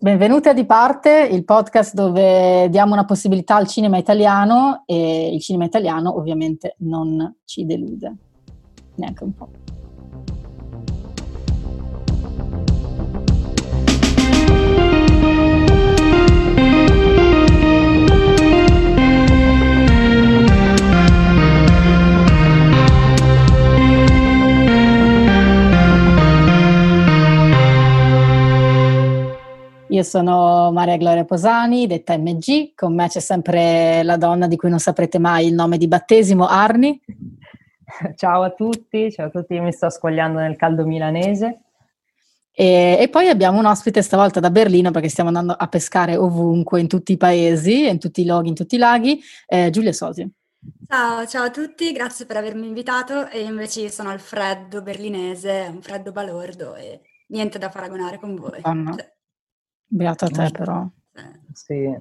Benvenuti a Di Parte, il podcast dove diamo una possibilità al cinema italiano e il cinema italiano ovviamente non ci delude, neanche un po'. Io sono Maria Gloria Posani, detta MG, con me c'è sempre la donna di cui non saprete mai il nome di battesimo, Arni. Ciao a tutti, ciao a tutti, io mi sto squagliando nel caldo milanese. E, e, poi abbiamo un ospite stavolta da Berlino perché stiamo andando a pescare ovunque, in tutti i paesi, in tutti i loghi, in tutti i laghi, eh, Giulia Sosi. Ciao, ciao a tutti, grazie per avermi invitato e invece io sono al freddo berlinese, un freddo balordo e niente da paragonare con voi. Anna. Cioè, Beato a te però. Sì.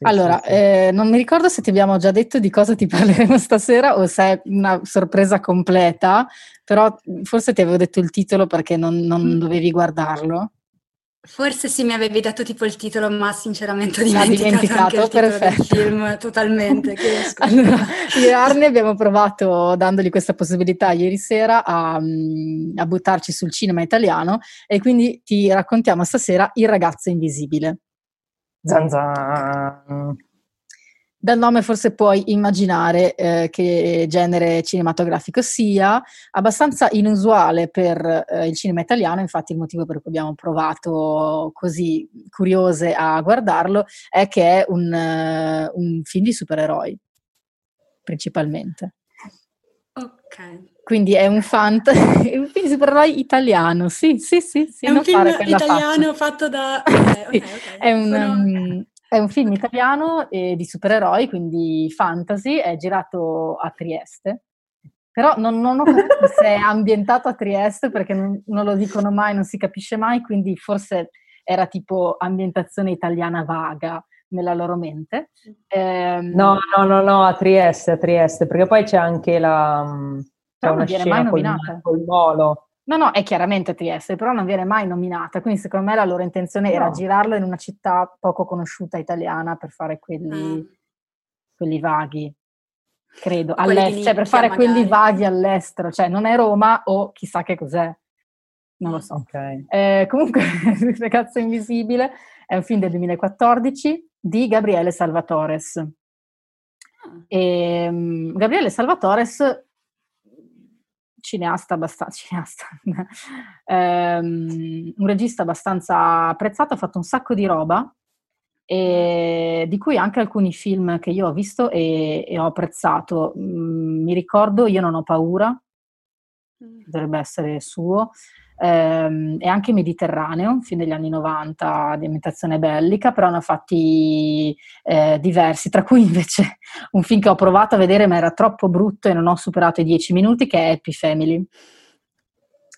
Sì, allora, sì, sì. Eh, non mi ricordo se ti abbiamo già detto di cosa ti parleremo stasera o se è una sorpresa completa, però forse ti avevo detto il titolo perché non, non mm. dovevi guardarlo. Forse sì, mi avevi dato tipo il titolo, ma sinceramente ho dimenticato, dimenticato anche il perfetto. film totalmente. allora, io e Arne abbiamo provato, dandogli questa possibilità ieri sera, a, a, buttarci sul cinema italiano e quindi ti raccontiamo stasera Il ragazzo invisibile. Zanzan. Dal nome forse puoi immaginare eh, che genere cinematografico sia, abbastanza inusuale per eh, il cinema italiano, infatti il motivo per cui abbiamo provato così curiose a guardarlo è che è un, uh, un film di supereroi, principalmente. Ok. Quindi è un, fant- un film di supereroi italiano, sì, sì, sì. sì è un film italiano fatto da... Okay, okay, okay. è un... Sono... Um, è un film italiano eh, di supereroi, quindi fantasy, è girato a Trieste. Però non, non ho capito se è ambientato a Trieste perché non, non, lo dicono mai, non si capisce mai, quindi forse era tipo ambientazione italiana vaga nella loro mente. Eh, no, no, no, no, a Trieste, a Trieste, perché poi c'è anche la... C'è una scena nominata. col molo. No, no, è chiaramente Trieste, però non viene mai nominata, quindi secondo me la loro intenzione no. era girarlo in una città poco conosciuta italiana per fare quelli, mm. quelli vaghi, credo, all'estero, cioè per fare magari. quelli vaghi all'estero, cioè non è Roma o chissà che cos'è, non lo so. Okay. Eh, comunque, ragazzo invisibile è un film del 2014 di Gabriele Salvatores. Ah. E, um, Gabriele Salvatores cineasta abbastanza, cineasta, um, un regista abbastanza apprezzato, ha fatto un sacco di roba, e di cui anche alcuni film che io ho visto e, e ho apprezzato. Mm, mi ricordo Io non ho paura. Dovrebbe essere suo, ehm, e anche Mediterraneo, film degli anni 90 di ambientazione bellica, però ne ho fatti eh, diversi, tra cui invece un film che ho provato a vedere ma era troppo brutto e non ho superato i dieci minuti, che è Happy Family.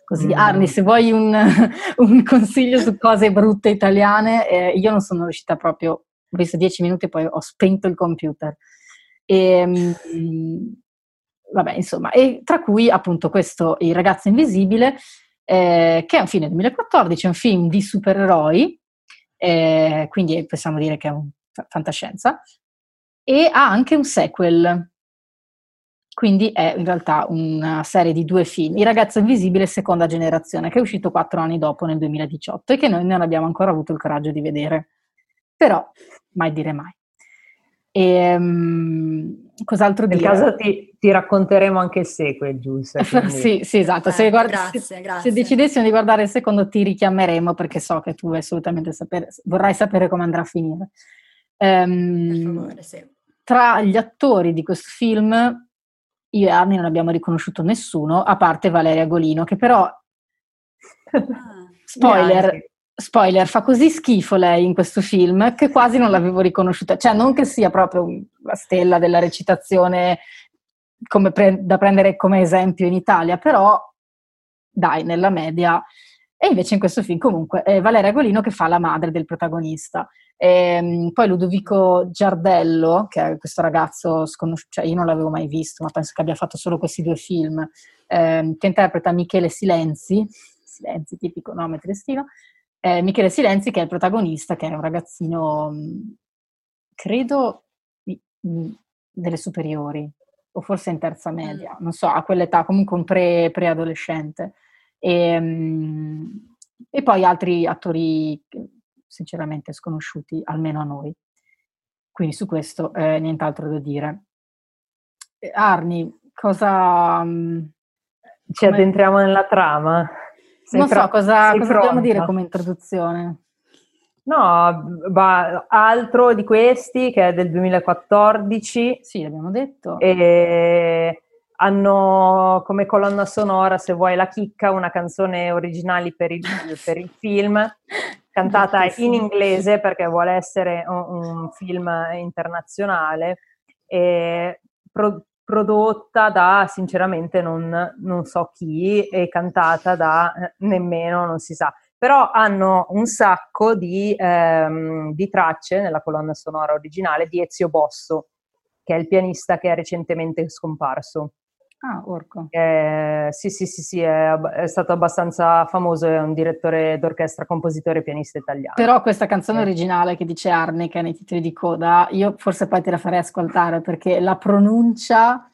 Così, mm. Arni, se vuoi un, un, consiglio su cose brutte italiane, eh, io non sono riuscita proprio, ho visto dieci minuti e poi ho spento il computer. E, ehm, vabbè, insomma, e tra cui appunto questo Il ragazzo invisibile, eh, che è un film del 2014, è un film di supereroi, eh, quindi possiamo dire che è un fantascienza, e ha anche un sequel, quindi è in realtà una serie di due film. Il ragazzo invisibile seconda generazione, che è uscito quattro anni dopo, nel 2018, e che noi non abbiamo ancora avuto il coraggio di vedere. Però, mai dire mai. E, um, cos'altro Nel dire? caso ti, ti, racconteremo anche il sequel, giusto? sì, sì, esatto. Se, guardi, grazie, se, grazie. se, decidessimo di guardare il secondo ti richiameremo perché so che tu assolutamente sapere, vorrai sapere come andrà a finire. Um, favore, sì. Tra gli attori di questo film, io e Arni non abbiamo riconosciuto nessuno, a parte Valeria Golino, che però, ah, spoiler, spoiler, fa così schifo lei in questo film che quasi non l'avevo riconosciuta. Cioè, non che sia proprio la stella della recitazione pre- da prendere come esempio in Italia, però dai, nella media. E invece in questo film comunque è Valeria Golino che fa la madre del protagonista. E, ehm, poi Ludovico Giardello, che è questo ragazzo sconosciuto, cioè io non l'avevo mai visto, ma penso che abbia fatto solo questi due film, ehm, che interpreta Michele Silenzi, Silenzi, tipico nome triestino, eh, Michele Silenzi che è il protagonista, che è un ragazzino, mm, credo, delle superiori, o forse in terza media, non so, a quell'età, comunque un pre, preadolescente. E, e poi altri attori sinceramente sconosciuti, almeno a noi. Quindi su questo eh, nient'altro da dire. Arni, cosa... Ci come... addentriamo nella trama? Sei non so, cosa, cosa dobbiamo dire come introduzione? No, bah, altro di questi che è del 2014. Sì, l'abbiamo detto. E hanno come colonna sonora, se vuoi la chicca, una canzone originale per il, per il film, cantata in inglese perché vuole essere un, un film internazionale. E pro, prodotta da sinceramente non, non, so chi e cantata da eh, nemmeno non si sa però hanno un sacco di, ehm, di, tracce nella colonna sonora originale di Ezio Bosso, che è il pianista che è recentemente scomparso. Ah, orco. Eh, sì, sì, sì, sì, è, è, stato abbastanza famoso, è un direttore d'orchestra, compositore e pianista italiano. Però questa canzone eh. originale che dice Arnica nei titoli di coda, io forse poi te la farei ascoltare perché la pronuncia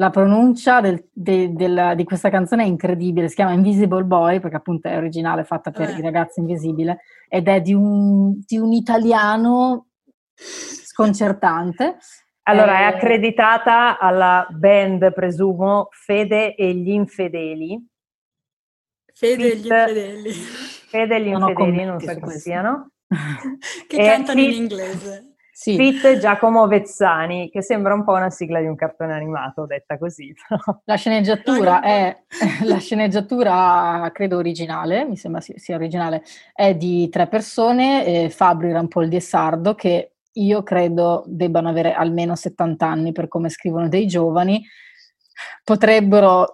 la pronuncia del, de, del, di questa canzone è incredibile, si chiama Invisible Boy perché appunto è originale, fatta per eh. i ragazzi invisibile, ed è di un, di un italiano sconcertante. Allora, eh, è accreditata alla band, presumo, Fede e gli Infedeli. Fede e gli Infedeli. Fede e gli Infedeli, non so come siano. che cantano in inglese. Sì. Fit Giacomo Vezzani, che sembra un po' una sigla di un cartone animato, detta così. La sceneggiatura è, la sceneggiatura credo originale, mi sembra sia originale, è di tre persone, eh, Fabri, Rampoldi e Sardo, che io credo debbano avere almeno 70 anni per come scrivono dei giovani, potrebbero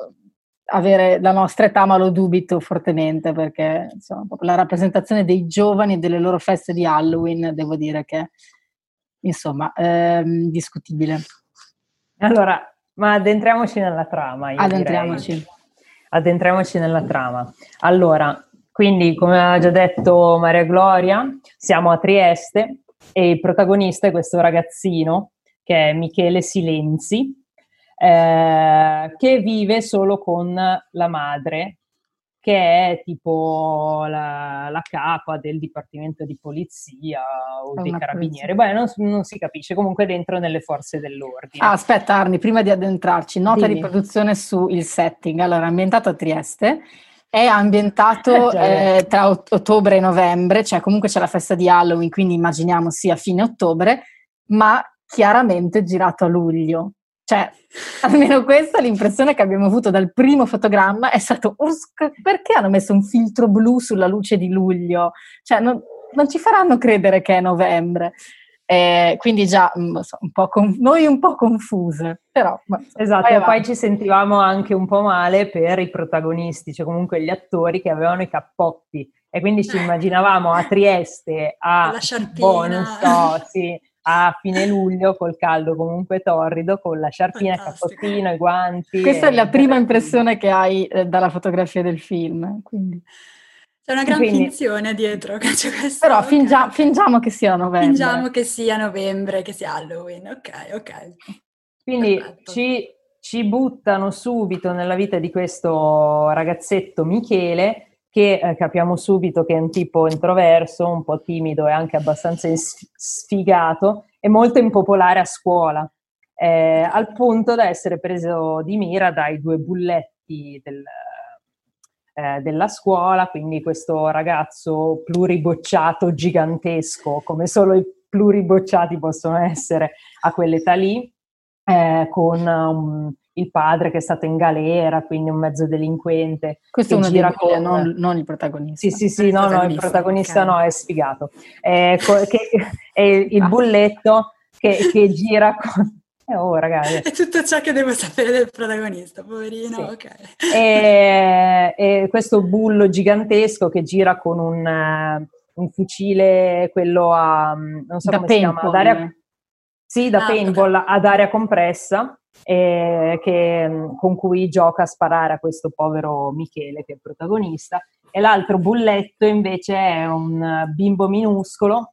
avere la nostra età, ma lo dubito fortemente perché insomma, la rappresentazione dei giovani e delle loro feste di Halloween, devo dire che insomma, ehm, discutibile. Allora, ma addentriamoci nella trama. addentriamoci. Direi. Addentriamoci nella trama. Allora, quindi, come ha già detto Maria Gloria, siamo a Trieste e il protagonista è questo ragazzino che è Michele Silenzi, eh, che vive solo con la madre che è tipo la, la capa del dipartimento di polizia o dei carabinieri. Beh, non, non, si capisce, comunque dentro nelle forze dell'ordine. Ah, aspetta Arni, prima di addentrarci, nota Dimmi. di produzione sul setting. Allora, ambientato a Trieste, è ambientato eh, eh, tra ottobre e novembre, cioè comunque c'è la festa di Halloween, quindi immaginiamo sia fine ottobre, ma chiaramente girato a luglio. Cioè, almeno questa è l'impressione che abbiamo avuto dal primo fotogramma, è stato, perché hanno messo un filtro blu sulla luce di luglio? Cioè, non, non ci faranno credere che è novembre. Eh, quindi già mm, un po con, noi un po' confuse, però... Ma, esatto, e poi ci sentivamo anche un po' male per i protagonisti, cioè comunque gli attori che avevano i cappotti e quindi ci immaginavamo a Trieste a... Boh, non so, sì, a fine luglio col caldo comunque torrido, con la sciarpina, il cappottino, i guanti. Questa è la prima impressione che hai eh, dalla fotografia del film. Quindi. C'è una gran quindi, finzione dietro. Però fingia, fingiamo che sia novembre. Fingiamo che sia novembre, che sia Halloween, ok, ok. Quindi ci, ci buttano subito nella vita di questo ragazzetto Michele che eh, capiamo subito che è un tipo introverso, un po' timido e anche abbastanza sfigato e molto impopolare a scuola, eh, al punto da essere preso di mira dai due bulletti del, eh, della scuola, quindi questo ragazzo pluribocciato gigantesco, come solo i pluribocciati possono essere a quell'età lì, eh, con un il padre che è stato in galera, quindi un mezzo delinquente. Questo è uno dei con... non, non, il protagonista. Sì, sì, sì, no, no, il protagonista okay. no, è sfigato. È, che, è il bulletto che, che gira con... Eh, oh, ragazzi. È tutto ciò che devo sapere del protagonista, poverino. Sì. Okay. E, e, questo bullo gigantesco che gira con un, uh, un fucile, quello a... non so da come paintball. si chiama, ad aria... Sì, da ah, paintball okay. ad aria compressa eh, che, con cui gioca a sparare a questo povero Michele che è il protagonista e l'altro bulletto invece è un bimbo minuscolo,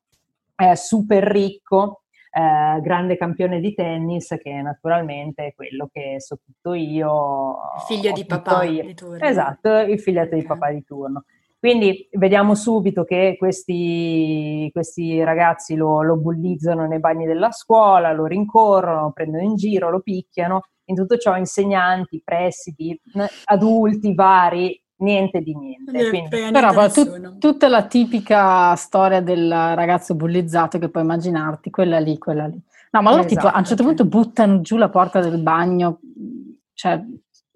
eh, super ricco, eh, grande campione di tennis che naturalmente è quello che so tutto io. Figlio di papà io. di turno. Esatto, il figlietto okay. di papà di turno. Quindi vediamo subito che questi, questi ragazzi lo, lo, bullizzano nei bagni della scuola, lo rincorrono, lo prendono in giro, lo picchiano. In tutto ciò insegnanti, presidi, adulti vari niente di niente. Quindi... Però tu, tutta la tipica storia del ragazzo bullizzato che puoi immaginarti, quella lì, quella lì. No, ma loro esatto, tipo a un certo punto buttano giù la porta del bagno, cioè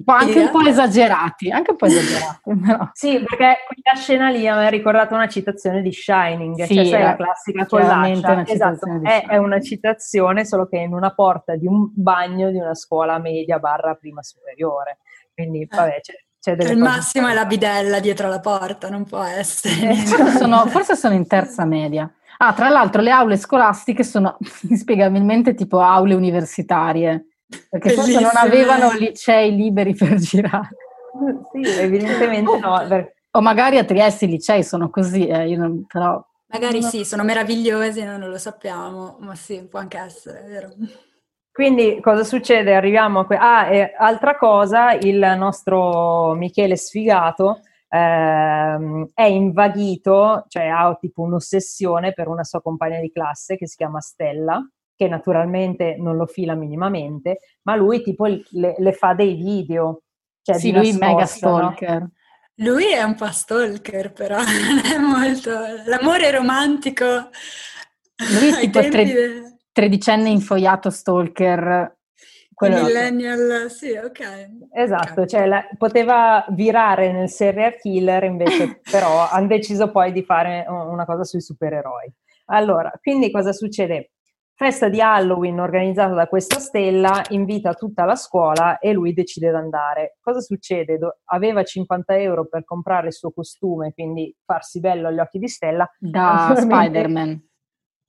anche un po' esagerati, anche un po' esagerati. Però. Sì, perché quella scena lì mi ha ricordato una citazione di Shining, sì, cioè sai la classica collaccia. Esatto, è, è, una citazione solo che è in una porta di un bagno di una scuola media barra prima superiore. Quindi, eh. vabbè, c'è, cioè il massimo è la bidella dietro la porta, non può essere. sono, forse sono in terza media. Ah, tra l'altro le aule scolastiche sono inspiegabilmente tipo aule universitarie, perché Bellissime. forse non avevano licei liberi per girare. Sì, evidentemente no. O magari a Trieste i licei sono così, eh, non, però... Magari no. sì, sono meravigliosi, noi non lo sappiamo, ma sì, può anche essere, vero? Quindi cosa succede? Arriviamo a... Que- ah, e altra cosa, il nostro Michele Sfigato ehm, è invaghito, cioè ha tipo un'ossessione per una sua compagna di classe che si chiama Stella, che naturalmente non lo fila minimamente, ma lui tipo le, le fa dei video. Cioè sì, lui è mega stalker. No? Lui è un po' stalker, però non è molto... L'amore romantico... Lui è tipo tre tredicenne infoiato stalker. Millennial, sì, ok. Esatto, okay. cioè la, poteva virare nel serial killer, invece però hanno deciso poi di fare una cosa sui supereroi. Allora, quindi cosa succede? Festa di Halloween organizzata da questa stella, invita tutta la scuola e lui decide di andare. Cosa succede? Do- aveva 50 euro per comprare il suo costume, quindi farsi bello agli occhi di Stella. Da Spider-Man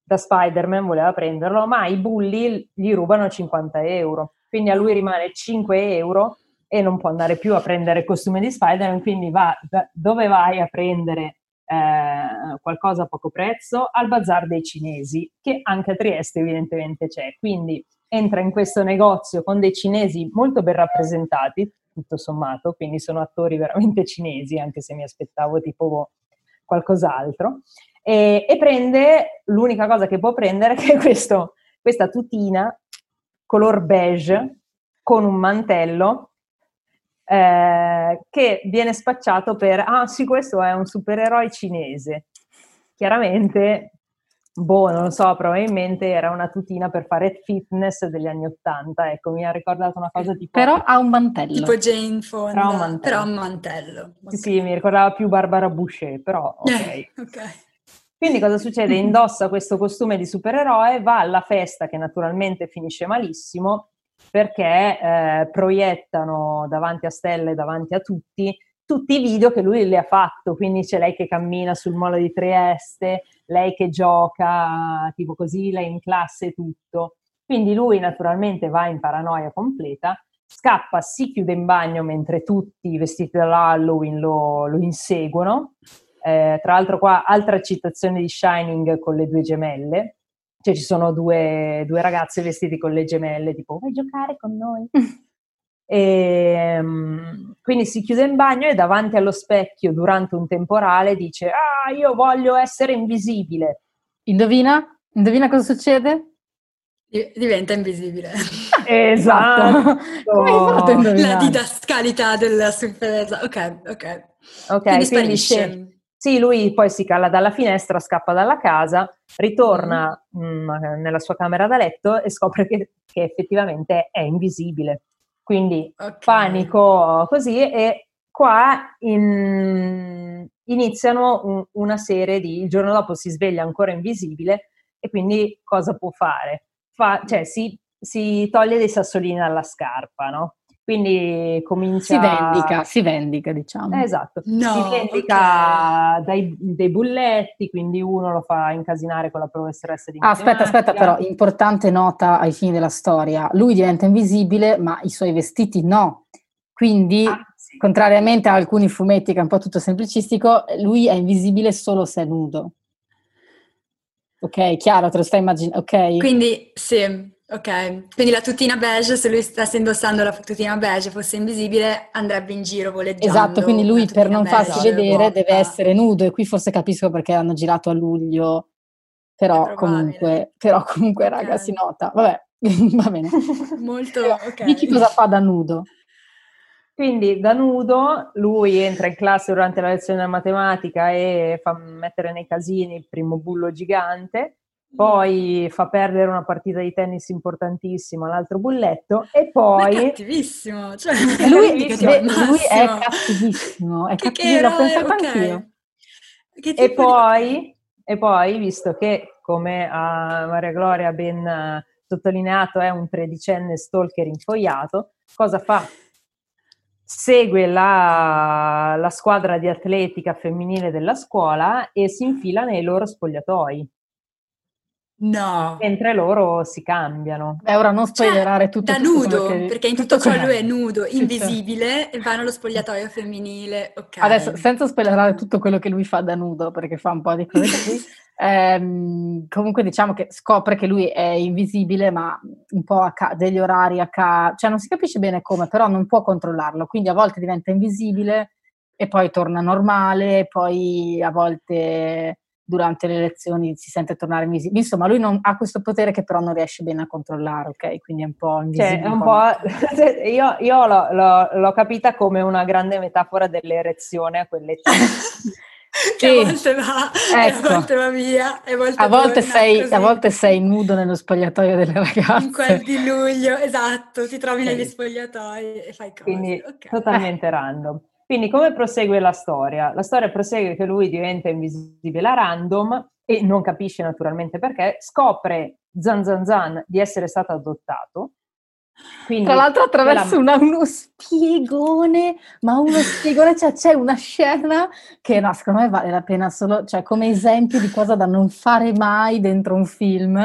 da Spider-Man voleva prenderlo, ma i bulli gli rubano 50 euro. Quindi a lui rimane 5 euro e non può andare più a prendere il costume di Spider-Man, quindi va dove vai a prendere eh, qualcosa a poco prezzo? Al bazar dei cinesi, che anche a Trieste evidentemente c'è. Quindi entra in questo negozio con dei cinesi molto ben rappresentati, tutto sommato, quindi sono attori veramente cinesi, anche se mi aspettavo tipo qualcos'altro e, e prende l'unica cosa che può prendere che è questo, questa tutina color beige con un mantello eh, che viene spacciato per ah sì questo è un supereroe cinese chiaramente boh non lo so probabilmente era una tutina per fare fitness degli anni Ottanta ecco mi ha ricordato una cosa tipo però ha un mantello tipo Jane Fonda però ha un mantello, però un mantello. Okay. sì sì mi ricordava più Barbara Boucher però ok, okay. Quindi cosa succede? Indossa questo costume di supereroe, va alla festa che naturalmente finisce malissimo perché eh, proiettano davanti a Stella e davanti a tutti tutti i video che lui le ha fatto, quindi c'è lei che cammina sul molo di Trieste, lei che gioca, tipo così, lei in classe e tutto. Quindi lui naturalmente va in paranoia completa, scappa, si chiude in bagno mentre tutti vestiti da Halloween lo, lo inseguono eh, tra l'altro qua altra citazione di Shining con le due gemelle, cioè ci sono due, due ragazze vestite con le gemelle, tipo vuoi giocare con noi? e, um, quindi si chiude in bagno e davanti allo specchio durante un temporale dice ah io voglio essere invisibile. Indovina? Indovina cosa succede? Diventa invisibile. Esatto. La didascalità della superezza. Ok, ok. Ok, quindi, quindi scende, sì, lui poi si cala dalla finestra, scappa dalla casa, ritorna mm. mh, nella sua camera da letto e scopre che, che effettivamente è invisibile. Quindi okay. panico così e qua in, iniziano un, una serie di... Il giorno dopo si sveglia ancora invisibile e quindi cosa può fare? Fa, cioè si, si toglie dei sassolini dalla scarpa, no? Quindi comincia... Si vendica, si vendica diciamo. Esatto, no, si vendica okay. dai, dei bulletti, quindi uno lo fa incasinare con la professoressa di ah, Aspetta, aspetta però, importante nota ai fini della storia. Lui diventa invisibile, ma i suoi vestiti no. Quindi, ah, sì. contrariamente a alcuni fumetti che è un po' tutto semplicistico, lui è invisibile solo se è nudo. Ok, chiaro, te lo stai immaginando, ok? Quindi, sì, ok. Quindi la tutina beige, se lui stesse indossando la tutina beige e fosse invisibile, andrebbe in giro voleggiando. Esatto, quindi lui per non farsi vedere deve essere nudo e qui forse capisco perché hanno girato a luglio, però comunque, però comunque okay. raga, si nota. Vabbè, va bene. Molto, ok. Dici cosa fa da nudo. Quindi da nudo lui entra in classe durante la lezione di matematica e fa mettere nei casini il primo bullo gigante, poi fa perdere una partita di tennis importantissima all'altro bulletto e poi... È cattivissimo, cioè, lui, è, lui è cattivissimo, è cattivissimo, l'ho pensato okay. anch'io. E poi, e poi, visto che come a Maria Gloria ben sottolineato è un tredicenne stalker infoiato, cosa fa? segue la, la, squadra di atletica femminile della scuola e si infila nei loro spogliatoi. No. Mentre loro si cambiano. Beh, ora non cioè, spoilerare cioè, tutto. Da tutto nudo, che... perché in tutto, tutto ciò lui è nudo, invisibile, e vanno allo spogliatoio femminile. Okay. Adesso, senza spoilerare tutto quello che lui fa da nudo, perché fa un po' di cose così, ehm, comunque diciamo che scopre che lui è invisibile, ma un po' a ca- degli orari a caso, cioè non si capisce bene come, però non può controllarlo, quindi a volte diventa invisibile e poi torna normale, poi a volte durante le lezioni si sente tornare invisibile. Insomma, lui non, ha questo potere che però non riesce bene a controllare, ok? Quindi è un po' invisibile. Cioè, un po'... io, io l'ho, l'ho, l'ho, capita come una grande metafora dell'erezione a quell'età. che sì. a volte va ecco. a volte va via a volte, a volte, sei, a volte sei nudo nello spogliatoio delle ragazze in quel di luglio esatto ti trovi sì. negli spogliatoi e fai cose quindi okay. totalmente random quindi come prosegue la storia? La storia prosegue che lui diventa invisibile a random e non capisce naturalmente perché, scopre zan zan zan di essere stato adottato. Quindi, Tra l'altro attraverso la... una, uno spiegone, ma uno spiegone, cioè c'è una scena che no, secondo me vale la pena solo, cioè come esempio di cosa da non fare mai dentro un film,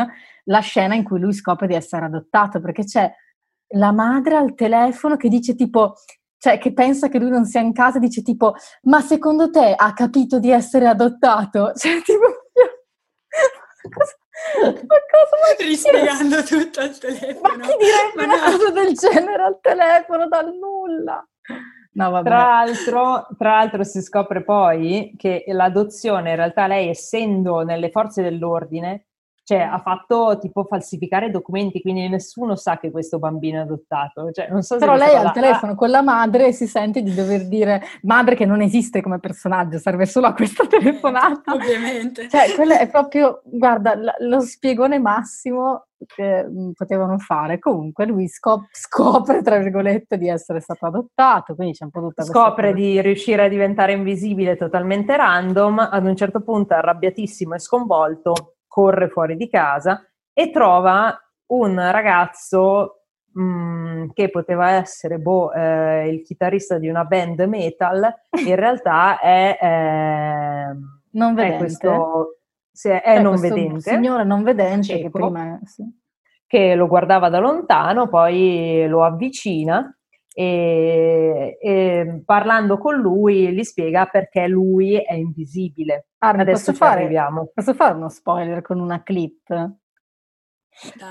la scena in cui lui scopre di essere adottato, perché c'è la madre al telefono che dice tipo cioè che pensa che lui non sia in casa, dice tipo, ma secondo te ha capito di essere adottato? Cioè, tipo, cosa, ma cosa Rispiegando tutto al telefono. Ma chi direbbe una no. cosa del genere al telefono dal nulla? No, vabbè. Tra l'altro, tra l'altro si scopre poi che l'adozione, in realtà lei essendo nelle forze dell'ordine, cioè ha fatto tipo falsificare documenti, quindi nessuno sa che questo bambino è adottato. Cioè, non so Però lei ha il telefono con la madre si sente di dover dire madre che non esiste come personaggio, serve solo a questa telefonata. Ovviamente. Cioè, quello è proprio, guarda, lo spiegone massimo che potevano fare. Comunque lui scop- scopre, tra virgolette, di essere stato adottato, quindi c'è un po' tutta questa Scopre cosa. di riuscire a diventare invisibile totalmente random, ad un certo punto arrabbiatissimo e sconvolto corre fuori di casa e trova un ragazzo mh, mm, che poteva essere boh, eh, il chitarrista di una band metal, in realtà è, eh, non vedente. È questo, sì, è cioè, non vedente. Signore non vedente che prima... Sì. Che lo guardava da lontano, poi lo avvicina e, e, parlando con lui gli spiega perché lui è invisibile. Armi, Adesso posso fare, arriviamo. Posso fare uno spoiler con una clip?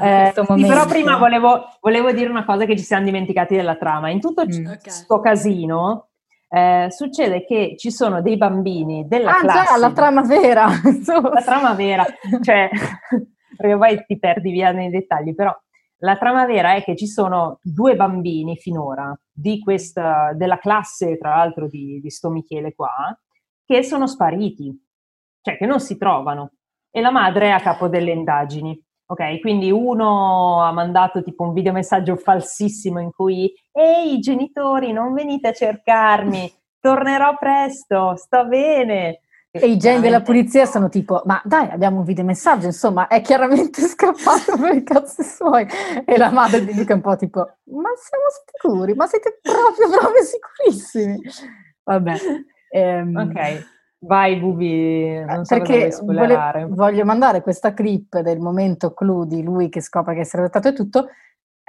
Eh, sì, però prima volevo, volevo, dire una cosa che ci siamo dimenticati della trama. In tutto questo okay. casino eh, succede che ci sono dei bambini della ah, classe. Ah già, la trama vera! la trama vera, cioè, perché poi ti perdi via nei dettagli, però la trama vera è che ci sono due bambini finora questa, della classe, tra l'altro, di, di sto Michele qua, che sono spariti, cioè che non si trovano. E la madre è a capo delle indagini. Ok, quindi uno ha mandato tipo un videomessaggio falsissimo in cui Ehi genitori, non venite a cercarmi, tornerò presto, sto bene. E i geni della polizia sono tipo, ma dai, abbiamo un videomessaggio, insomma, è chiaramente scappato per i cazzi suoi. E la madre di Luca è un po' tipo, ma siamo sicuri? Ma siete proprio, proprio sicurissimi? Vabbè. Ehm, ok, vai Bubi, non so perché vole- voglio mandare questa clip del momento clou di lui che scopre che è stato e tutto,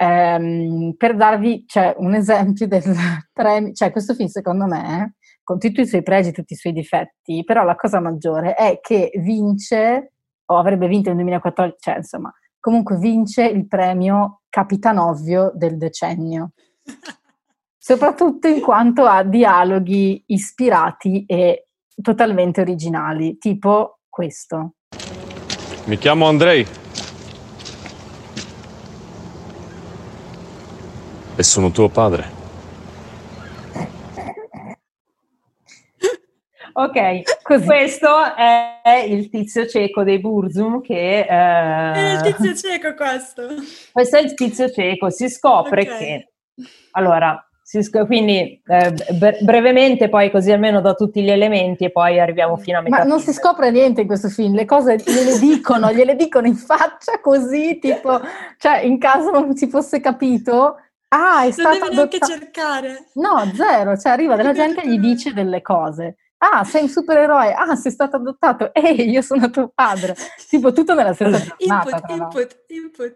ehm, per darvi cioè, un esempio del premio, cioè questo film secondo me, con tutti i suoi pregi e tutti i suoi difetti, però la cosa maggiore è che vince, o avrebbe vinto nel 2014, cioè insomma, comunque vince il premio Capitanovio del decennio. Soprattutto in quanto a dialoghi ispirati e totalmente originali, tipo questo. Mi chiamo Andrei. E sono tuo padre. Ok, Così. questo è il tizio cieco dei Burzum che... Eh... È il tizio cieco questo. Questo è il tizio cieco, si scopre okay. che... Allora, quindi eh, brevemente poi così almeno do tutti gli elementi e poi arriviamo fino a metà. Ma non film. si scopre niente in questo film, le cose gliele dicono, gliele dicono in faccia così, tipo, cioè in caso non si fosse capito, ah è Non devi neanche cercare. No, zero, cioè arriva della gente e gli dice delle cose. Ah, sei un supereroe. Ah, sei stato adottato. Ehi, io sono tuo padre. tipo tutto nella stessa giornata. Input, input, input.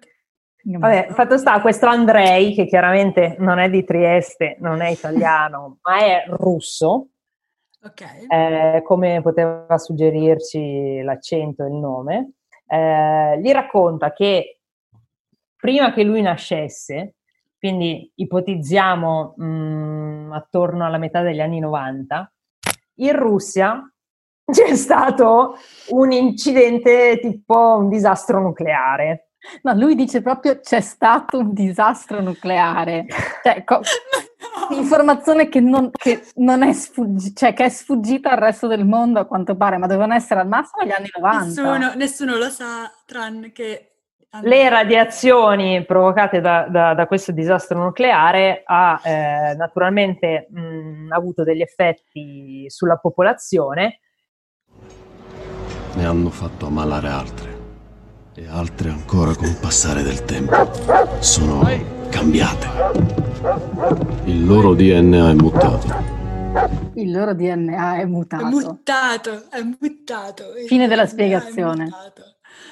Vabbè, fatto sta, questo Andrei, che chiaramente non è di Trieste, non è italiano, ma è russo, okay. eh, come poteva suggerirci l'accento e il nome, eh, gli racconta che prima che lui nascesse, quindi ipotizziamo mh, mm, attorno alla metà degli anni 90, in Russia c'è stato un incidente tipo un disastro nucleare No, lui dice proprio c'è stato un disastro nucleare. Cioè, co- informazione che non, che non è, sfuggi- cioè, che è sfuggita al resto del mondo a quanto pare, ma dovevano essere al massimo negli anni 90. Nessuno, nessuno lo sa, tranne che... Le radiazioni provocate da, da, da questo disastro nucleare ha eh, naturalmente mh, avuto degli effetti sulla popolazione. Ne hanno fatto ammalare altre e altre ancora con il passare del tempo sono cambiate. Il loro DNA è mutato. Il loro DNA è mutato. È mutato, è mutato. Fine della spiegazione.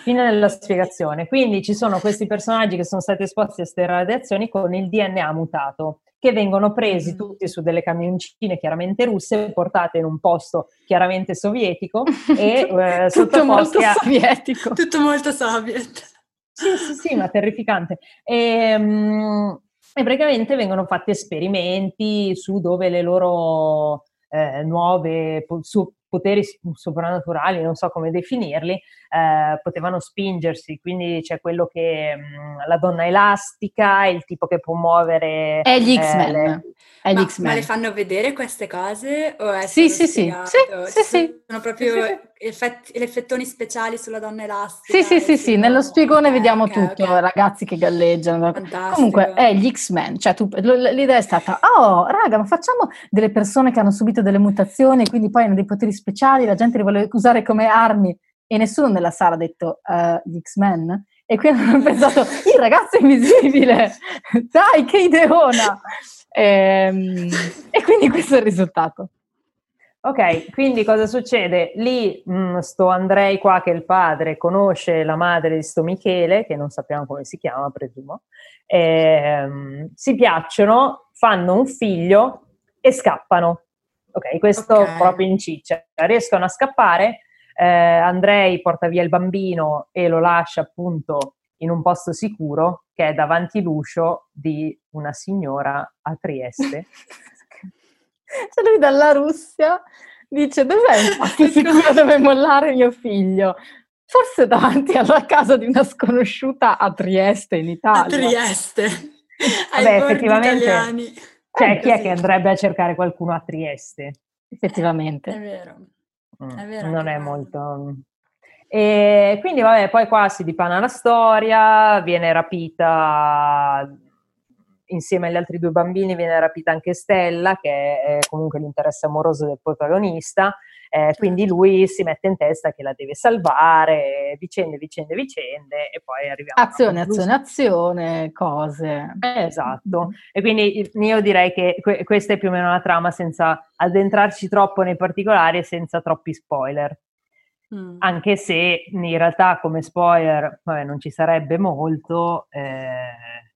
Fine della spiegazione. Quindi ci sono questi personaggi che sono stati esposti a queste radiazioni con il DNA mutato che vengono presi mm. tutti su delle camioncine chiaramente russe, portate in un posto chiaramente sovietico e eh, tutto molto a... sovietico. Tutto molto soviet. Sì, sì, sì, ma terrificante. E, um, e praticamente vengono fatti esperimenti su dove le loro eh, nuove, su, poteri soprannaturali, non so come definirli, eh, potevano spingersi. Quindi c'è quello che mh, mm, la donna elastica, il tipo che può muovere. È gli X-Men. Eh, le... È ma, X-Men. ma, le fanno vedere queste cose? O è sì, sì, sì, sì, sì, sì. Sono proprio sì, sì. Effetti, effettoni speciali sulla donna elastica? Sì, sì, sì, sì. nello spiegone okay, vediamo okay, tutto, okay. ragazzi che galleggiano. Fantastico. Comunque è gli X-Men, cioè tu, l'idea è stata, oh, raga, ma facciamo delle persone che hanno subito delle mutazioni e quindi poi hanno dei poteri speciali, la gente li vuole usare come armi e nessuno nella sala ha detto uh, gli X-Men e quindi hanno pensato il ragazzo invisibile dai che ideona e, ehm, e quindi questo è il risultato Ok, quindi cosa succede? Lì mh, mm, sto Andrei qua che è il padre conosce la madre di sto Michele, che non sappiamo come si chiama, presumo, e, ehm, si piacciono, fanno un figlio e scappano. Ok, questo okay. proprio in ciccia. Riescono a scappare, eh, Andrei porta via il bambino e lo lascia appunto in un posto sicuro che è davanti l'uscio di una signora a Trieste. cioè lui dalla Russia dice dov'è il posto sicuro dove mollare mio figlio? Forse davanti alla casa di una sconosciuta a Trieste in Italia. A Trieste. Vabbè, effettivamente. Cioè, chi è che andrebbe a cercare qualcuno a Trieste? Effettivamente. È vero. Mm, è vero non è molto... E quindi vabbè, poi qua si dipana la storia, viene rapita insieme agli altri due bambini, viene rapita anche Stella, che è comunque l'interesse amoroso del protagonista, eh, quindi lui si mette in testa che la deve salvare, vicende, vicende, vicende, e poi arriviamo azione, azione, azione, cose. Eh, esatto. E quindi io direi che que- questa è più o meno la trama senza addentrarci troppo nei particolari e senza troppi spoiler. Mm. Anche se in realtà come spoiler vabbè, non ci sarebbe molto, eh,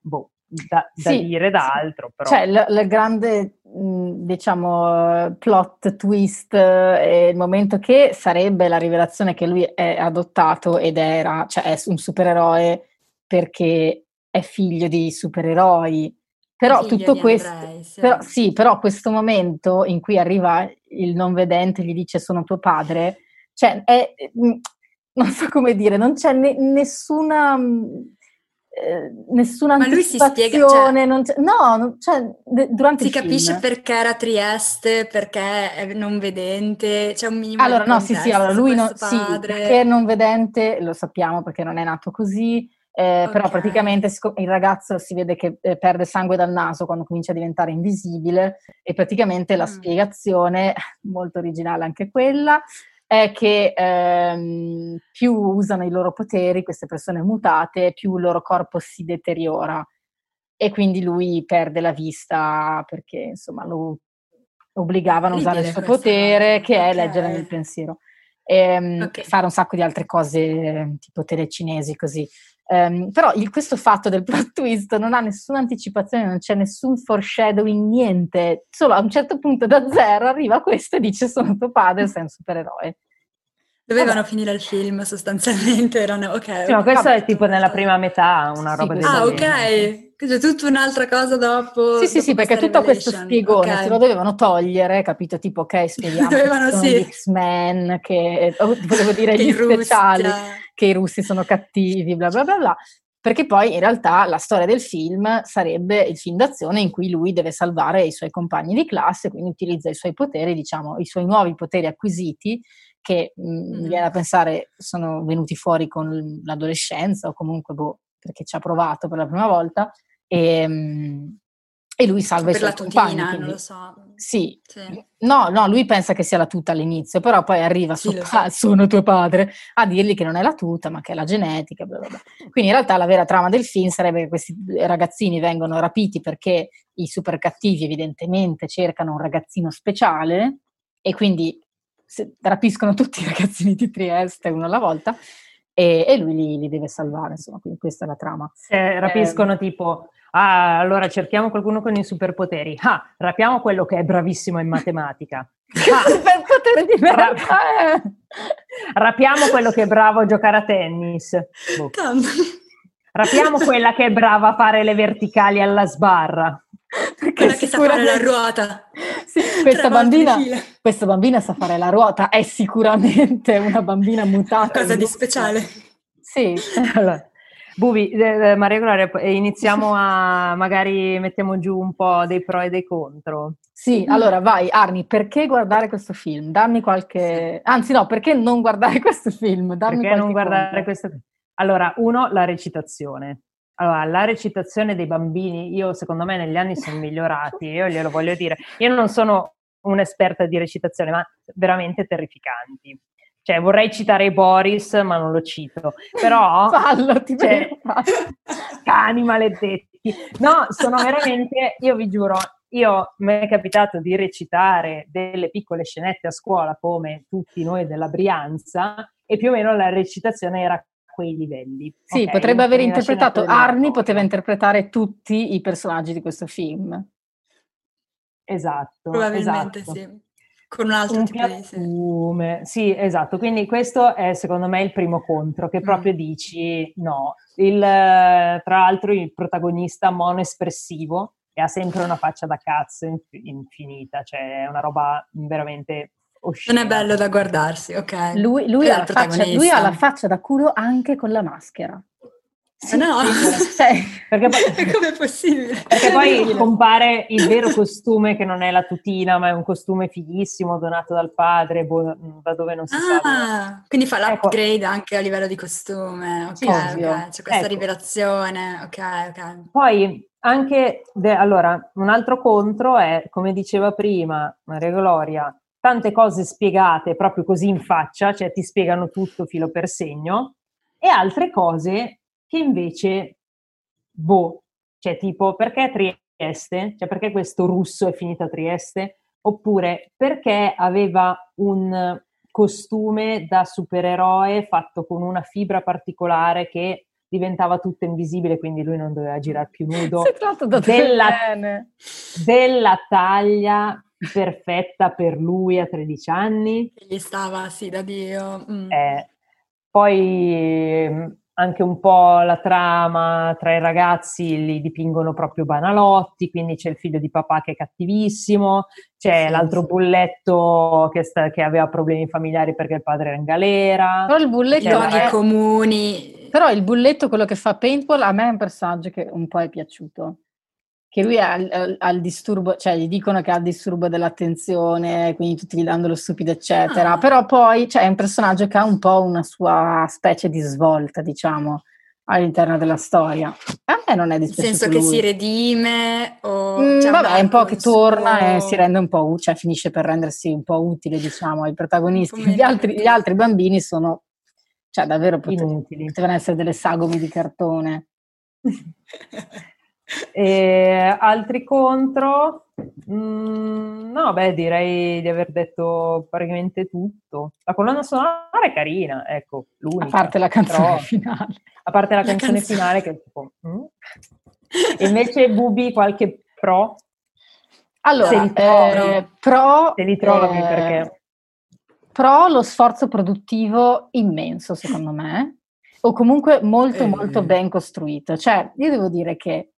boh, da, da Sì, dire da sì. altro, però. Cioè, il, grande, diciamo, plot twist eh, è il momento che sarebbe la rivelazione che lui è adottato ed era, cioè è un supereroe perché è figlio di supereroi. Però Figlio tutto questo, Andrei, sì. però, sì, però questo momento in cui arriva il non vedente e gli dice sono tuo padre, cioè è, non so come dire, non c'è ne- nessuna, eh, nessuna Ma lui si spiega, cioè- non c'è- no, non- cioè, de- durante Si il film. capisce perché era a Trieste, perché è non vedente, c'è un minimo Allora, di no, sì, sì, allora lui no, questo sì, perché è non vedente, lo sappiamo perché non è nato così, eh, però Ok. praticamente il ragazzo si vede che eh, perde sangue dal naso quando comincia a diventare invisibile e praticamente la Mm. spiegazione, molto originale anche quella, è che ehm, più usano i loro poteri, queste persone mutate, più il loro corpo si deteriora. E quindi lui perde la vista perché insomma lo obbligavano a usare il suo potere che è leggere nel pensiero Ehm, Ok. e fare un sacco di altre cose eh, tipo telecinesi così. Ehm, però il- questo fatto del plot twist non ha nessuna anticipazione, non c'è nessun foreshadowing, niente. Solo a un certo punto da zero arriva questo e dice sono tuo padre, sei un supereroe. Dovevano Vabbè. finire il film sostanzialmente, erano ok. Sì, ma questo vabbè, è tipo nella prima metà, una Sì, roba del questo Ah, genere. ok. C'è tutta un'altra cosa dopo. Sì, sì, sì, dopo perché questa tutto questo spiegone Ok. se lo dovevano togliere, capito? Tipo, ok, spieghiamo che Dovevano, sono sì. gli X-Men, che oh, volevo dire Che gli in Russia- speciali, che i russi sono cattivi, bla bla bla bla. Perché poi in realtà la storia del film sarebbe il film d'azione in cui lui deve salvare i suoi compagni di classe, quindi utilizza i suoi poteri, diciamo, i suoi nuovi poteri acquisiti, che mh, mi Mhm. viene da pensare sono venuti fuori con l'adolescenza o comunque boh, perché ci ha provato per la prima volta. E, mh, e lui salva i per suoi la compagni. tutina, quindi- non lo so. Sì, Sì. no, no, lui pensa che sia la tuta all'inizio, però poi arriva Sì, suo pa- so. sono tuo padre a dirgli che non è la tuta, ma che è la genetica, bla bla bla. Quindi in realtà la vera trama del film sarebbe che questi ragazzini vengono rapiti perché i super cattivi evidentemente cercano un ragazzino speciale e quindi rapiscono tutti i ragazzini di Trieste uno alla volta e, e lui li, li deve salvare, insomma, quindi questa è la trama. Se rapiscono tipo, ah, allora cerchiamo qualcuno con i superpoteri. Ah, rapiamo quello che è bravissimo in matematica. Ah, per poter di merda, eh! rapiamo quello che è bravo a giocare a tennis. Boh. Rapiamo quella che è brava a fare le verticali alla sbarra. Perché Quella che sa fare la ruota. Sì, questa bambina, questa bambina sa fare la ruota, è sicuramente una bambina mutata. Cosa di speciale. Sì, Allora, Bubi, eh, eh, Maria Gloria, eh, iniziamo a magari mettiamo giù un po' dei pro e dei contro. sì, allora vai Arni, perché guardare questo film? Dammi qualche... Anzi no, perché non guardare questo film? Dammi Perché non qualche guardare contro. questo? Allora, uno, la recitazione. Allora, la recitazione dei bambini, io secondo me negli anni sono migliorati, io glielo voglio dire. Io non sono un'esperta di recitazione, ma veramente terrificanti. Cioè, vorrei citare Boris, ma non lo cito. Però, Fallo, ti cioè, cani maledetti. No, sono veramente, io vi giuro, io mi è capitato di recitare delle piccole scenette a scuola come tutti noi della Brianza e più o meno la recitazione era quei livelli. Sì, ok? potrebbe aver interpretato, Arni poteva interpretare tutti i personaggi di questo film. Esatto, Probabilmente esatto. sì. Con un altro un tipo di... Sì. piattume, sì, esatto. Quindi questo è secondo me il primo contro, che Mm. proprio dici no. Il, tra l'altro il protagonista monoespressivo e ha sempre una faccia da cazzo inf- infinita, cioè è una roba veramente oscena. Non è bello da guardarsi, ok. Lui, lui È ha la faccia, lui ha la faccia da culo anche con la maschera. Ah, no? Cioè, Perché poi- Com'è possibile? Perché poi compare il vero costume che non è la tutina, ma è un costume fighissimo donato dal padre, boh, da dove non si sa. Ah, quindi fa Ecco. l'upgrade anche a livello di costume. Ok, Sì, ovvio. ok, c'è questa Ecco. rivelazione. Ok, ok. Poi anche, de- allora, un altro contro è, come diceva prima Maria Gloria, tante cose spiegate proprio così in faccia, cioè ti spiegano tutto filo per segno, e altre cose che invece, boh, cioè tipo perché Trieste? Cioè perché questo russo è finito a Trieste? Oppure perché aveva un costume da supereroe fatto con una fibra particolare che diventava tutto invisibile, quindi lui non doveva girare più nudo. Della, della taglia perfetta per lui a 13 anni. Che Gli stava, sì, da Dio. Mm. Eh, poi mm, anche un po' la trama tra i ragazzi li dipingono proprio banalotti, quindi c'è il figlio di papà che è cattivissimo, c'è Sì, l'altro sì. bulletto che, sta- che aveva problemi familiari perché il padre era in galera. Però il bulletto, Cioè, eh, comuni. però il bulletto, quello che fa paintball, a me è un personaggio che un po' è piaciuto. Che lui ha ha- ha il disturbo, cioè gli dicono che ha il disturbo dell'attenzione, quindi tutti gli danno lo stupido, eccetera. Ah. Però poi cioè, è un personaggio che ha un po' una sua specie di svolta, diciamo, all'interno della storia. A me non è Nel dispiaciuto senso che lui. si redime o Mm, c'è vabbè, un po' che torna suo- e si rende un po', cioè finisce per rendersi un po' utile, diciamo, ai protagonisti. Gli altri, gli altri bambini sono, cioè davvero pote- Inutili. potevano essere delle sagome di cartone. E altri contro? Mm, no, beh, direi di aver detto praticamente tutto. La colonna sonora è carina, ecco, A l'unica. parte la canzone Però- finale. a parte la La canzone canzone. finale che è tipo... mm. Invece Bubi qualche pro? Allora, Se li trovi. eh, pro, Se li trovi eh, perché... pro lo sforzo produttivo immenso, secondo me, o comunque molto, Eh. molto ben costruito. Cioè, io devo dire che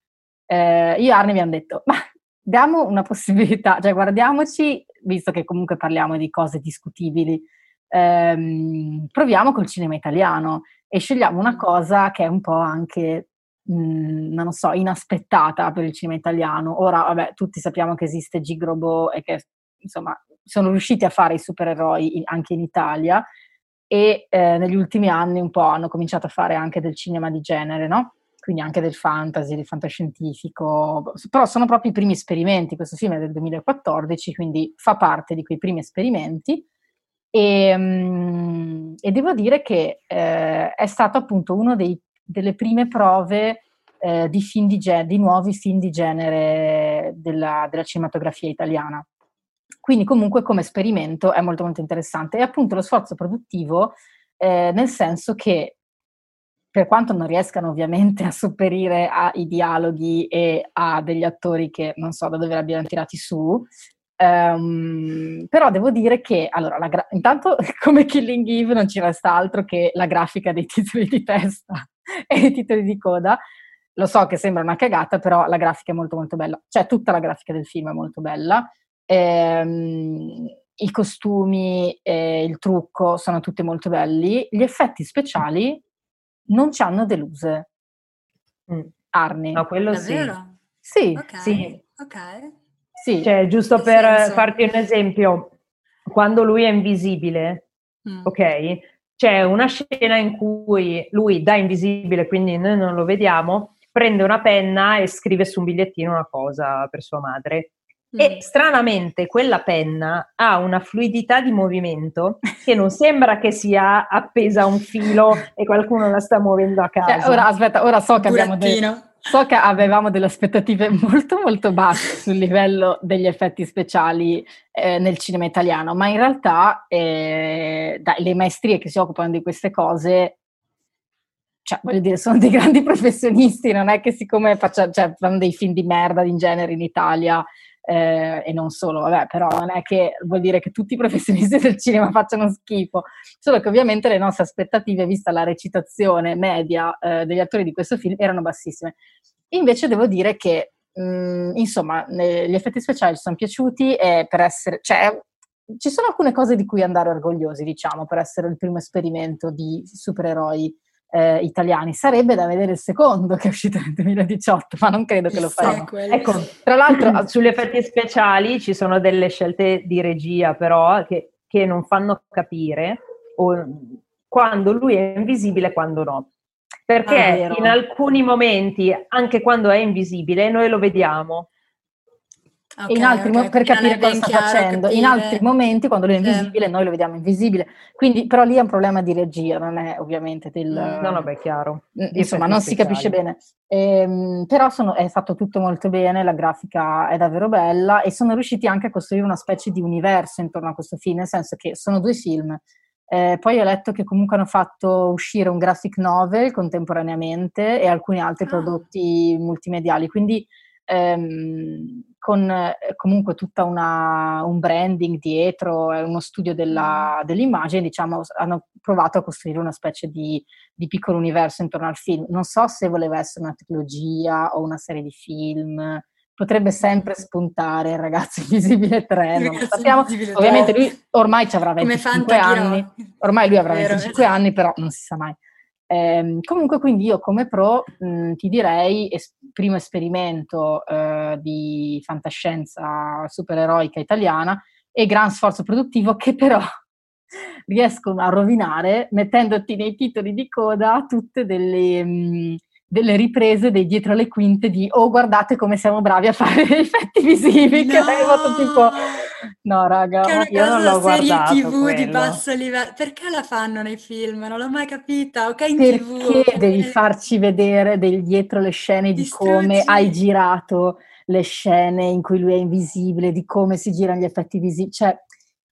eh, io e Arne abbiamo detto, ma diamo una possibilità, cioè guardiamoci, visto che comunque parliamo di cose discutibili, ehm, proviamo col cinema italiano e scegliamo una cosa che è un po' anche, mh, non lo so, inaspettata per il cinema italiano. Ora, vabbè, tutti sappiamo che esiste Gigrobo e che, insomma, sono riusciti a fare i supereroi anche in Italia e eh, negli ultimi anni un po' hanno cominciato a fare anche del cinema di genere, no? Quindi anche del fantasy, del fantascientifico, però sono proprio i primi esperimenti, questo film è del 2014, quindi fa parte di quei primi esperimenti e, mm, e devo dire che eh, è stato appunto una delle prime prove eh, di, film di, ge- di nuovi film di genere della, della cinematografia italiana. Quindi comunque come esperimento è molto molto interessante e appunto lo sforzo produttivo eh, nel senso che per quanto non riescano ovviamente a sopperire ai dialoghi e a degli attori che non so da dove li abbiano tirati su, ehm, però devo dire che allora, gra- intanto come Killing Eve non ci resta altro che la grafica dei titoli di testa e i titoli di coda. Lo so che sembra una cagata, però la grafica è molto molto bella, cioè tutta la grafica del film è molto bella. Ehm, I costumi e il trucco sono tutti molto belli. Gli effetti speciali non ci hanno deluse. Mm. Arni. No, quello sì. Davvero? Sì, Ok, sì. ok. sì. Cioè, giusto Nel per senso- farti un esempio, quando lui è invisibile, Mm. ok? C'è una scena in cui lui da invisibile, quindi noi non lo vediamo, prende una penna e scrive su un bigliettino una cosa per sua madre. Mm. E stranamente quella penna ha una fluidità di movimento che non sembra che sia appesa a un filo e qualcuno la sta muovendo a Cioè, casa. ora, aspetta, ora so che abbiamo Burattino. So che avevamo delle aspettative molto molto basse sul livello degli effetti speciali eh, nel cinema italiano, ma in realtà eh, dai, le maestrie che si occupano di queste cose, cioè voglio dire, sono dei grandi professionisti, non è che siccome faccia, cioè, fanno dei film di merda in genere in Italia eh, e non solo, vabbè, però non è che vuol dire che tutti i professionisti del cinema facciano schifo, solo che ovviamente le nostre aspettative, vista la recitazione media eh, degli attori di questo film, erano bassissime. Invece devo dire che, mh, insomma, ne- gli effetti speciali ci sono piaciuti e per essere, cioè, ci sono alcune cose di cui andare orgogliosi, diciamo, per essere il primo esperimento di supereroi eh, italiani. Sarebbe da vedere il secondo che è uscito nel 2018, ma non credo che lo faremo. Ecco, Tra l'altro, sugli effetti speciali ci sono delle scelte di regia però che, che non fanno capire o- quando lui è invisibile e quando no. Ah, Perché vero. in alcuni momenti, anche quando è invisibile, noi lo vediamo. Ok, in altri ok, mo- per capire cosa sta chiaro facendo. In capire- altri momenti, quando lui è invisibile, noi lo vediamo invisibile. Quindi, però lì è un problema di regia, non è ovviamente del... Mm. No, no, beh, chiaro. Mm, Insomma, non si capisce bene. Ehm, però sono- è fatto tutto molto bene, la grafica è davvero bella e sono riusciti anche a costruire una specie di universo intorno a questo film, nel senso che sono due film Eh, poi ho letto che comunque hanno fatto uscire un graphic novel contemporaneamente e alcuni altri Ah. prodotti multimediali, quindi ehm, con eh, comunque tutta una, un branding dietro, è uno studio della- dell'immagine, diciamo, hanno provato a costruire una specie di, di piccolo universo intorno al film. Non so se voleva essere una trilogia o una serie di film, potrebbe sempre spuntare il ragazzo invisibile 3, non lo sappiamo. Ovviamente lui ormai ci avrà Come 25 Fantachiro. anni, ormai lui avrà Vero, 25 esatto. anni, però non si sa mai. Ehm, comunque, quindi io come pro mh, ti direi es- primo esperimento eh, di fantascienza supereroica italiana e gran sforzo produttivo che però riescono a rovinare mettendoti nei titoli di coda tutte delle, mh, delle riprese dei dietro le quinte di oh guardate come siamo bravi a fare effetti visivi che No! vengono tipo no raga Che è una io non cosa l'ho serie guardato TV di quello. basso livello. Perché la fanno nei film? Non l'ho mai capita. Ok, in TV. Perché devi eh, farci vedere del dietro le scene di come Distruggi. hai girato le scene in cui lui è invisibile, di come si girano gli effetti visivi? Cioè,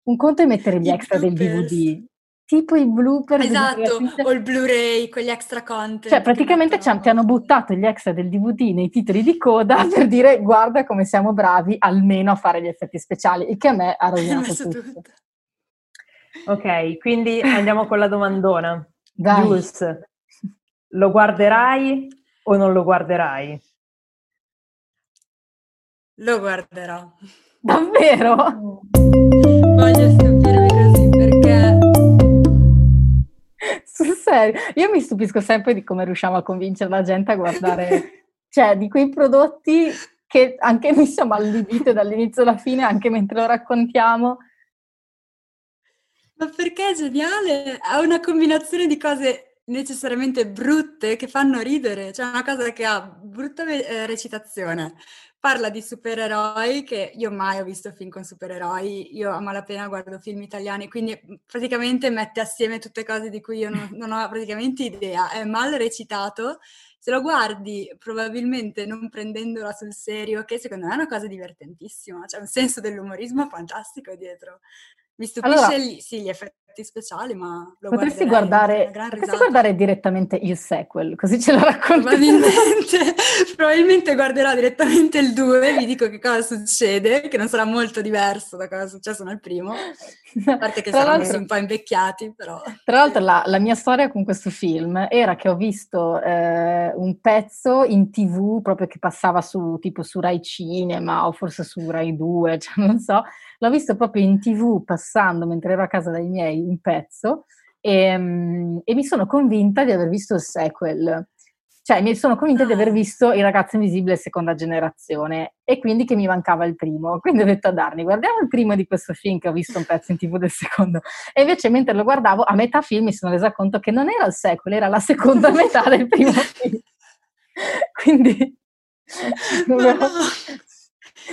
un conto è mettere gli I extra del. DVD, tipo i blooper Esatto, divertente. o il Blu-ray, quegli extra content. Cioè, praticamente ci hanno buttato gli extra del DVD nei titoli di coda per dire guarda come siamo bravi almeno a fare gli effetti speciali, il che a me ha rovinato messo tutto. tutto. Ok, quindi andiamo con la domandona. Vai. Jules, lo guarderai o non lo guarderai? Lo guarderò. Davvero? Voglio stupirvi Sul serio, io mi stupisco sempre di come riusciamo a convincere la gente a guardare, cioè di quei prodotti che anche noi siamo allibite dall'inizio alla fine, anche mentre lo raccontiamo. Ma perché è geniale? Ha una combinazione di cose necessariamente brutte che fanno ridere. C'è una cosa che ha brutta eh, recitazione. Parla di supereroi che io mai ho visto film con supereroi, io a malapena guardo film italiani, quindi mm, praticamente mette assieme tutte cose di cui io non, non ho praticamente idea. È mal recitato. Se lo guardi probabilmente non prendendola sul serio, che secondo me è una cosa divertentissima, c'è un senso dell'umorismo fantastico dietro. Mi stupisce Allora- lì, sì, gli effetti speciali, ma lo Potresti guardare, potresti guardare direttamente il sequel, così ce lo racconti. Probabilmente, probabilmente guarderò direttamente il 2 e vi dico che cosa succede, che non sarà molto diverso da cosa è successo nel primo, a parte che saranno un po' invecchiati, però... Tra l'altro la, la mia storia con questo film era che ho visto eh, un pezzo in tv proprio che passava su tipo su Rai Cinema o forse su Rai 2, cioè non so, l'ho visto proprio in tv passando mentre ero a casa dai miei un pezzo e, mm, e mi sono convinta di aver visto il sequel. Cioè, mi sono convinta di aver Ah. visto Il ragazzo invisibile seconda generazione e quindi che mi mancava il primo. Quindi ho detto a Darni, guardiamo il primo di questo film che ho visto un pezzo in tv del secondo. E invece mentre lo guardavo, a metà film mi sono resa conto che non era il sequel, era la seconda metà del primo film. Quindi... No.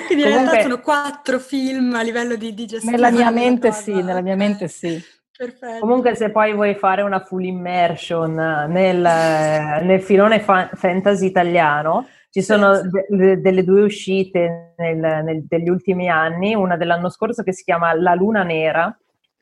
Quindi in realtà sono quattro film a livello di, di gestione. Nella mia mente cosa, sì, nella mia mente sì. Perfetto. Comunque, se poi vuoi fare una full immersion nel, nel filone fa- fantasy italiano, ci sono sì. de- delle due uscite nel- nel- degli ultimi anni, una dell'anno scorso che si chiama La Luna Nera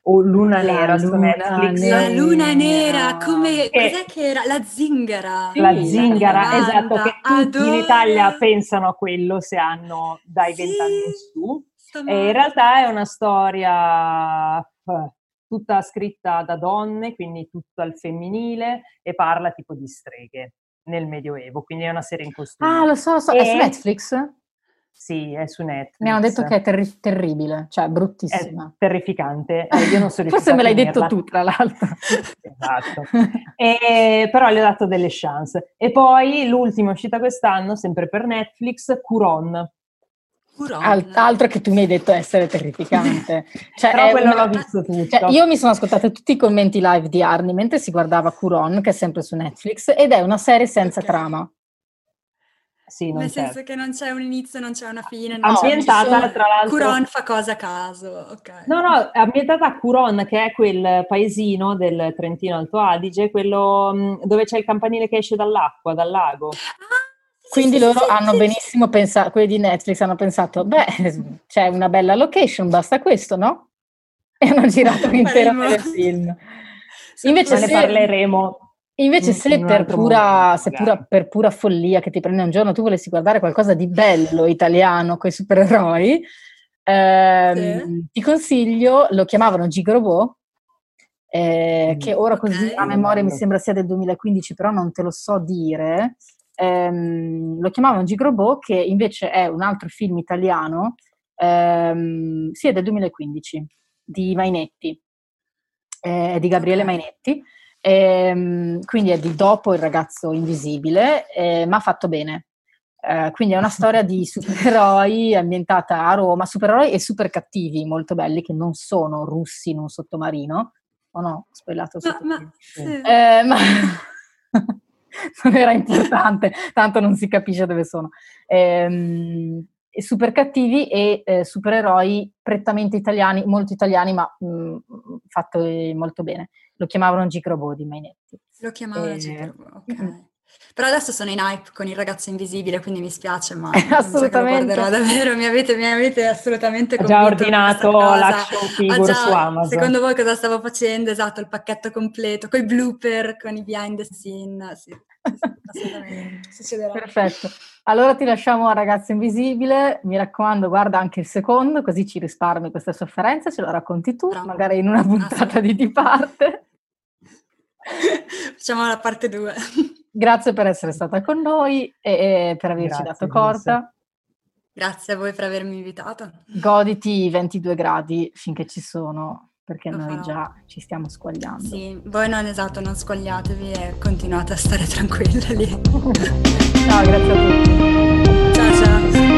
o Luna La Nera su Netflix. Nera. La luna nera, come... Che- Cos'è che era? La zingara. Sì, La la zingara, banda, esatto, che tutti in. Italia pensano a quello se hanno dai Sì, vent'anni in su. E in realtà è una storia eh, tutta scritta da donne, quindi tutto al femminile, e parla tipo di streghe nel Medioevo, quindi è una serie in costume. Ah, lo so, lo so. È su E- Netflix? Sì, è su Netflix. Mi hanno detto che è terri- terribile, cioè È bruttissima. terrificante. Eh, io non sono Forse me l'hai detto tu, tra l'altro. Esatto. E, però le ho dato delle chance. E poi l'ultima uscita quest'anno, sempre per Netflix, Curon. Curon. Al- altro che tu mi hai detto essere terrificante. Cioè, Però è quello una- l'ho visto tutto. Cioè, io mi sono ascoltata tutti i commenti live di Arni mentre si guardava Curon, che è sempre su Netflix, ed è una serie senza Ok. trama. Sì, non Nel c'è. senso che non c'è un inizio, non c'è una fine. non Ambientata, nessuno- tra l'altro- Curon fa cosa a caso, ok. No, no, è ambientata a Curon, che è quel paesino del Trentino Alto Adige, quello mh, dove c'è il campanile che esce dall'acqua, dal lago. Ah, Quindi sì, loro sì, hanno sì, benissimo pensato, quelli di Netflix hanno pensato, beh, c'è una bella location, basta questo, no? e hanno girato un intero telefilm. Invece ne parleremo Invece se, per pura, se pura, per pura, follia che ti prende un giorno tu volessi guardare qualcosa di bello italiano con i supereroi, ehm, sì. ti consiglio, lo chiamavano Gigrobot, eh, che ora okay. così a memoria mi sembra sia del 2015, però non te lo so dire. Ehm, lo chiamavano Gigrobot, che invece è un altro film italiano, ehm, sì, è del 2015, di Mainetti, eh, di Gabriele Mainetti. E, quindi è di dopo il ragazzo invisibile, eh, ma fatto bene. Eh, quindi è una storia di supereroi ambientata a Roma, supereroi e super cattivi, molto belli, che non sono russi in un sottomarino. O no, ho spoilato il ma, ma, sì. eh, ma... non era importante, tanto non si capisce dove sono. Ehm, super cattivi e eh, supereroi prettamente italiani, molto italiani, ma mh, mm, fatto molto bene lo chiamavano Gigrobo di Mainetti. Lo chiamavano e... Gigrobo, ok. Mm-hmm. Però adesso sono in hype con il ragazzo invisibile, quindi mi spiace, ma assolutamente. So davvero, mi avete, mi avete assolutamente Ho già ordinato l'action figure già, su Amazon. Secondo voi cosa stavo facendo? Esatto, il pacchetto completo, con i blooper, con i behind the scene, sì, assolutamente, succederà. Perfetto. Allora ti lasciamo a Ragazzo Invisibile, mi raccomando guarda anche il secondo, così ci risparmi queste sofferenze, ce lo racconti tu, Bravo. magari in una puntata di Ti parte. Facciamo la parte 2. Grazie per essere stata con noi e, e per averci Grazie, dato corda. Grazie a voi per avermi invitato. Goditi i 22 gradi finché ci sono, perché Lo noi farò. già ci stiamo squagliando. Sì, voi non esatto, non squagliatevi e continuate a stare tranquilla lì. ciao, grazie a tutti. Ciao, ciao.